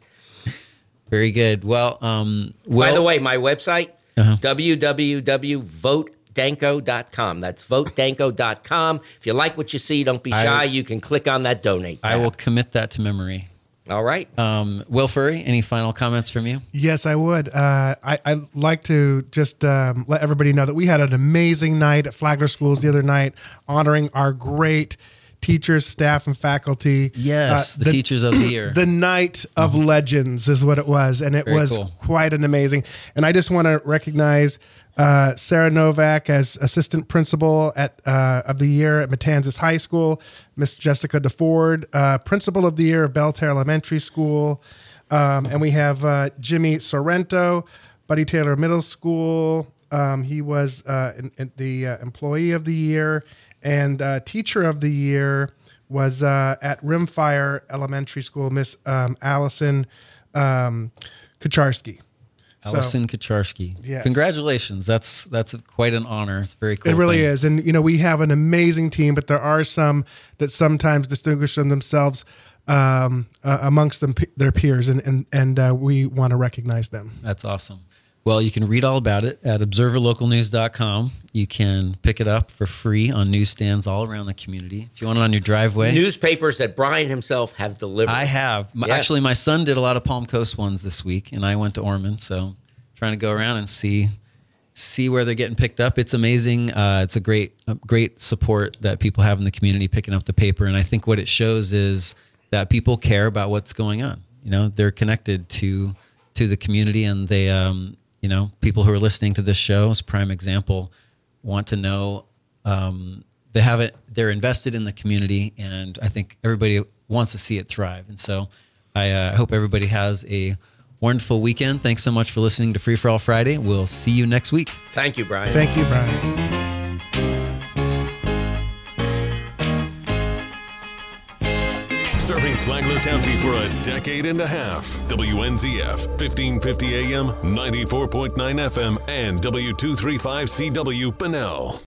very good. Well, um, well, By the way, my website, Uh-huh. www.votedanko.com. That's votedanko.com. If you like what you see, don't be I- shy. you can click on that donate tab. I will commit that to memory. All right. Um, Will Furry, any final comments from you? Yes, I would. Uh, I, I'd like to just um, let everybody know that we had an amazing night at Flagler Schools the other night, honoring our great teachers, staff, and faculty. Yes, Uh, the, teachers of the year. The night of legends is what it was, and it Very was cool. quite an amazing. And I just want to recognize uh, Sarah Novak as assistant principal at uh, of the year at Matanzas High School, Miss Jessica DeFord, uh, principal of the year of Belle Terre Elementary School, um, and we have uh, Jimmy Sorrento, Buddy Taylor Middle School. Um, he was uh, in, in the uh, employee of the year and teacher of the year was at Rymfire Elementary School, Miss um, Allison um, Kucharski. So- Allison Kacharski. Yes. Congratulations. That's that's quite an honor. It's very cool. It really thing. is. And, you know, we have an amazing team, but there are some that sometimes distinguish themselves um, uh, amongst them, their peers, and, and, and uh, we want to recognize them. That's awesome. Well, you can read all about it at observerlocalnews.com. You can pick it up for free on newsstands all around the community. If you want it on your driveway, Newspapers that Brian himself have delivered. I have. Yes. Actually, my son did a lot of Palm Coast ones this week, and I went to Ormond, so trying to go around and see see where they're getting picked up. It's amazing. Uh, it's a great a great support that people have in the community picking up the paper, and I think what it shows is that people care about what's going on. You know, they're connected to to the community, and they, um, you know, people who are listening to this show, as a prime example, want to know um, they have it they're invested in the community and i think everybody wants to see it thrive and so i uh, hope everybody has a wonderful weekend thanks so much for listening to free for all friday we'll see you next week Thank you, Brian. Thank you, Brian. Serving Flagler County for a decade and a half. WNZF, 1550 AM, 94.9 FM, and W235CW, Bunnell.